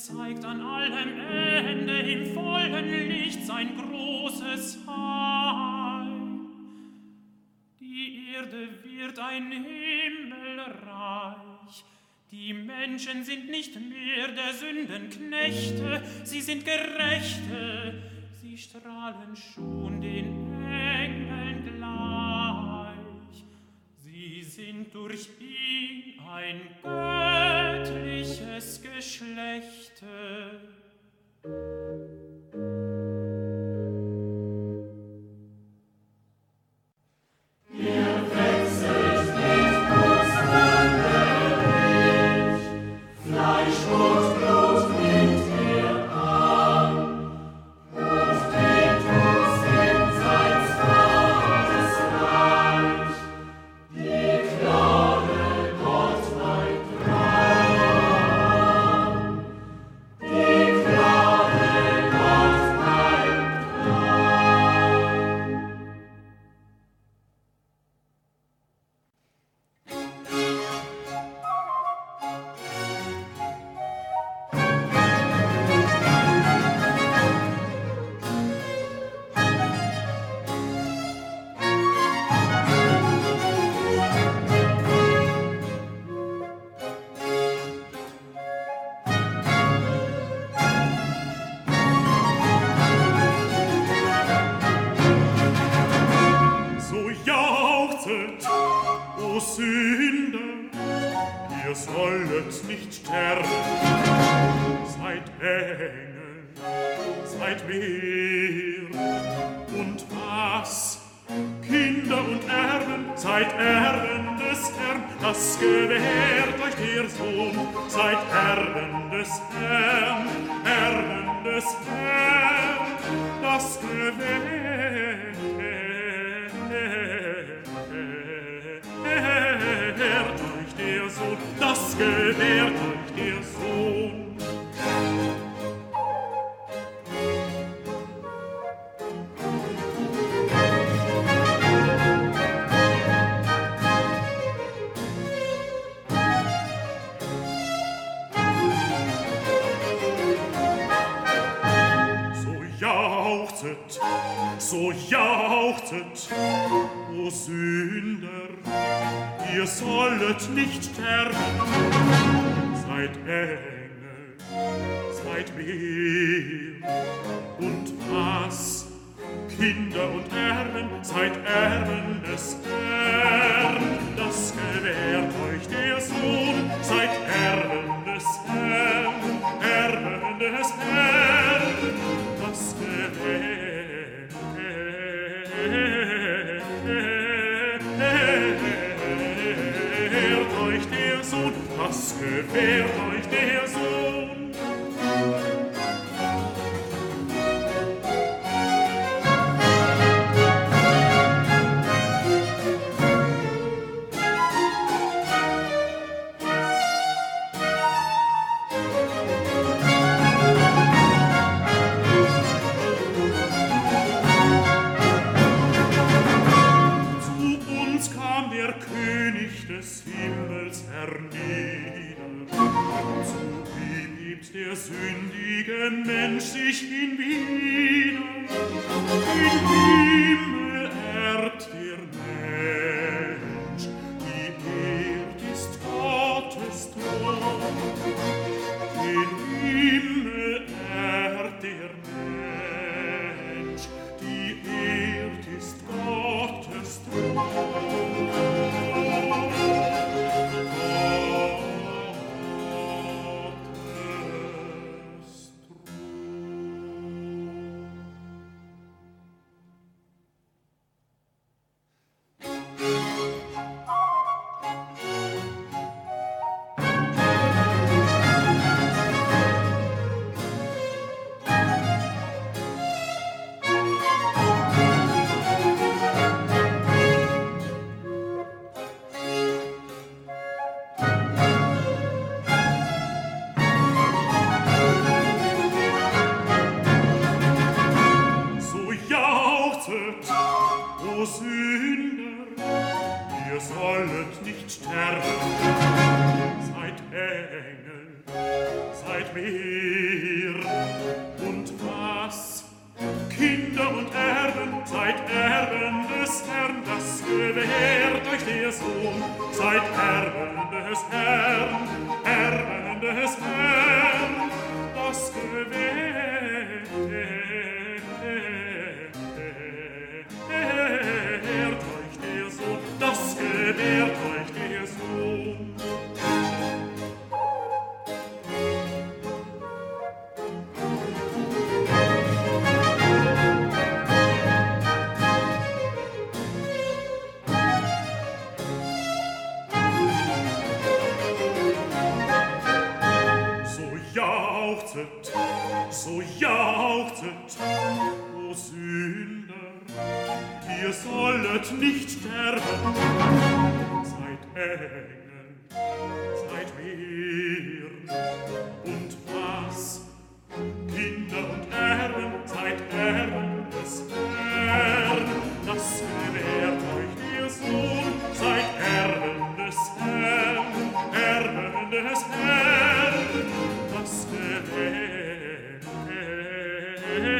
Zeigt an allem Ende im vollen Licht sein großes Heil. Die Erde wird ein Himmelreich, die Menschen sind nicht mehr der Sünden Knechte, sie sind Gerechte, sie strahlen schon den sind durch ihn ein göttliches Geschlechte. verlasset, o Sünde, ihr sollet nicht sterben. Seid Engel, seid wir und was? Kinder und Erben, seid Erben des Herrn, das gewährt euch der Sohn, seid Erben des Herrn, Erben des Herrn, das gewährt Sohn, das gewährt euch der Sohn. Nicht sterben, seid Engel, seid mir, und was, Kinder und Erben, seid Erben des Herrn, bewährt euch der Sohn, um. seid Erben des Herrn, Erben des Herrn. jauchzet, so jauchzet, o Sünder, ihr sollet nicht sterben. Seid Engel, seid Meer und um gewährt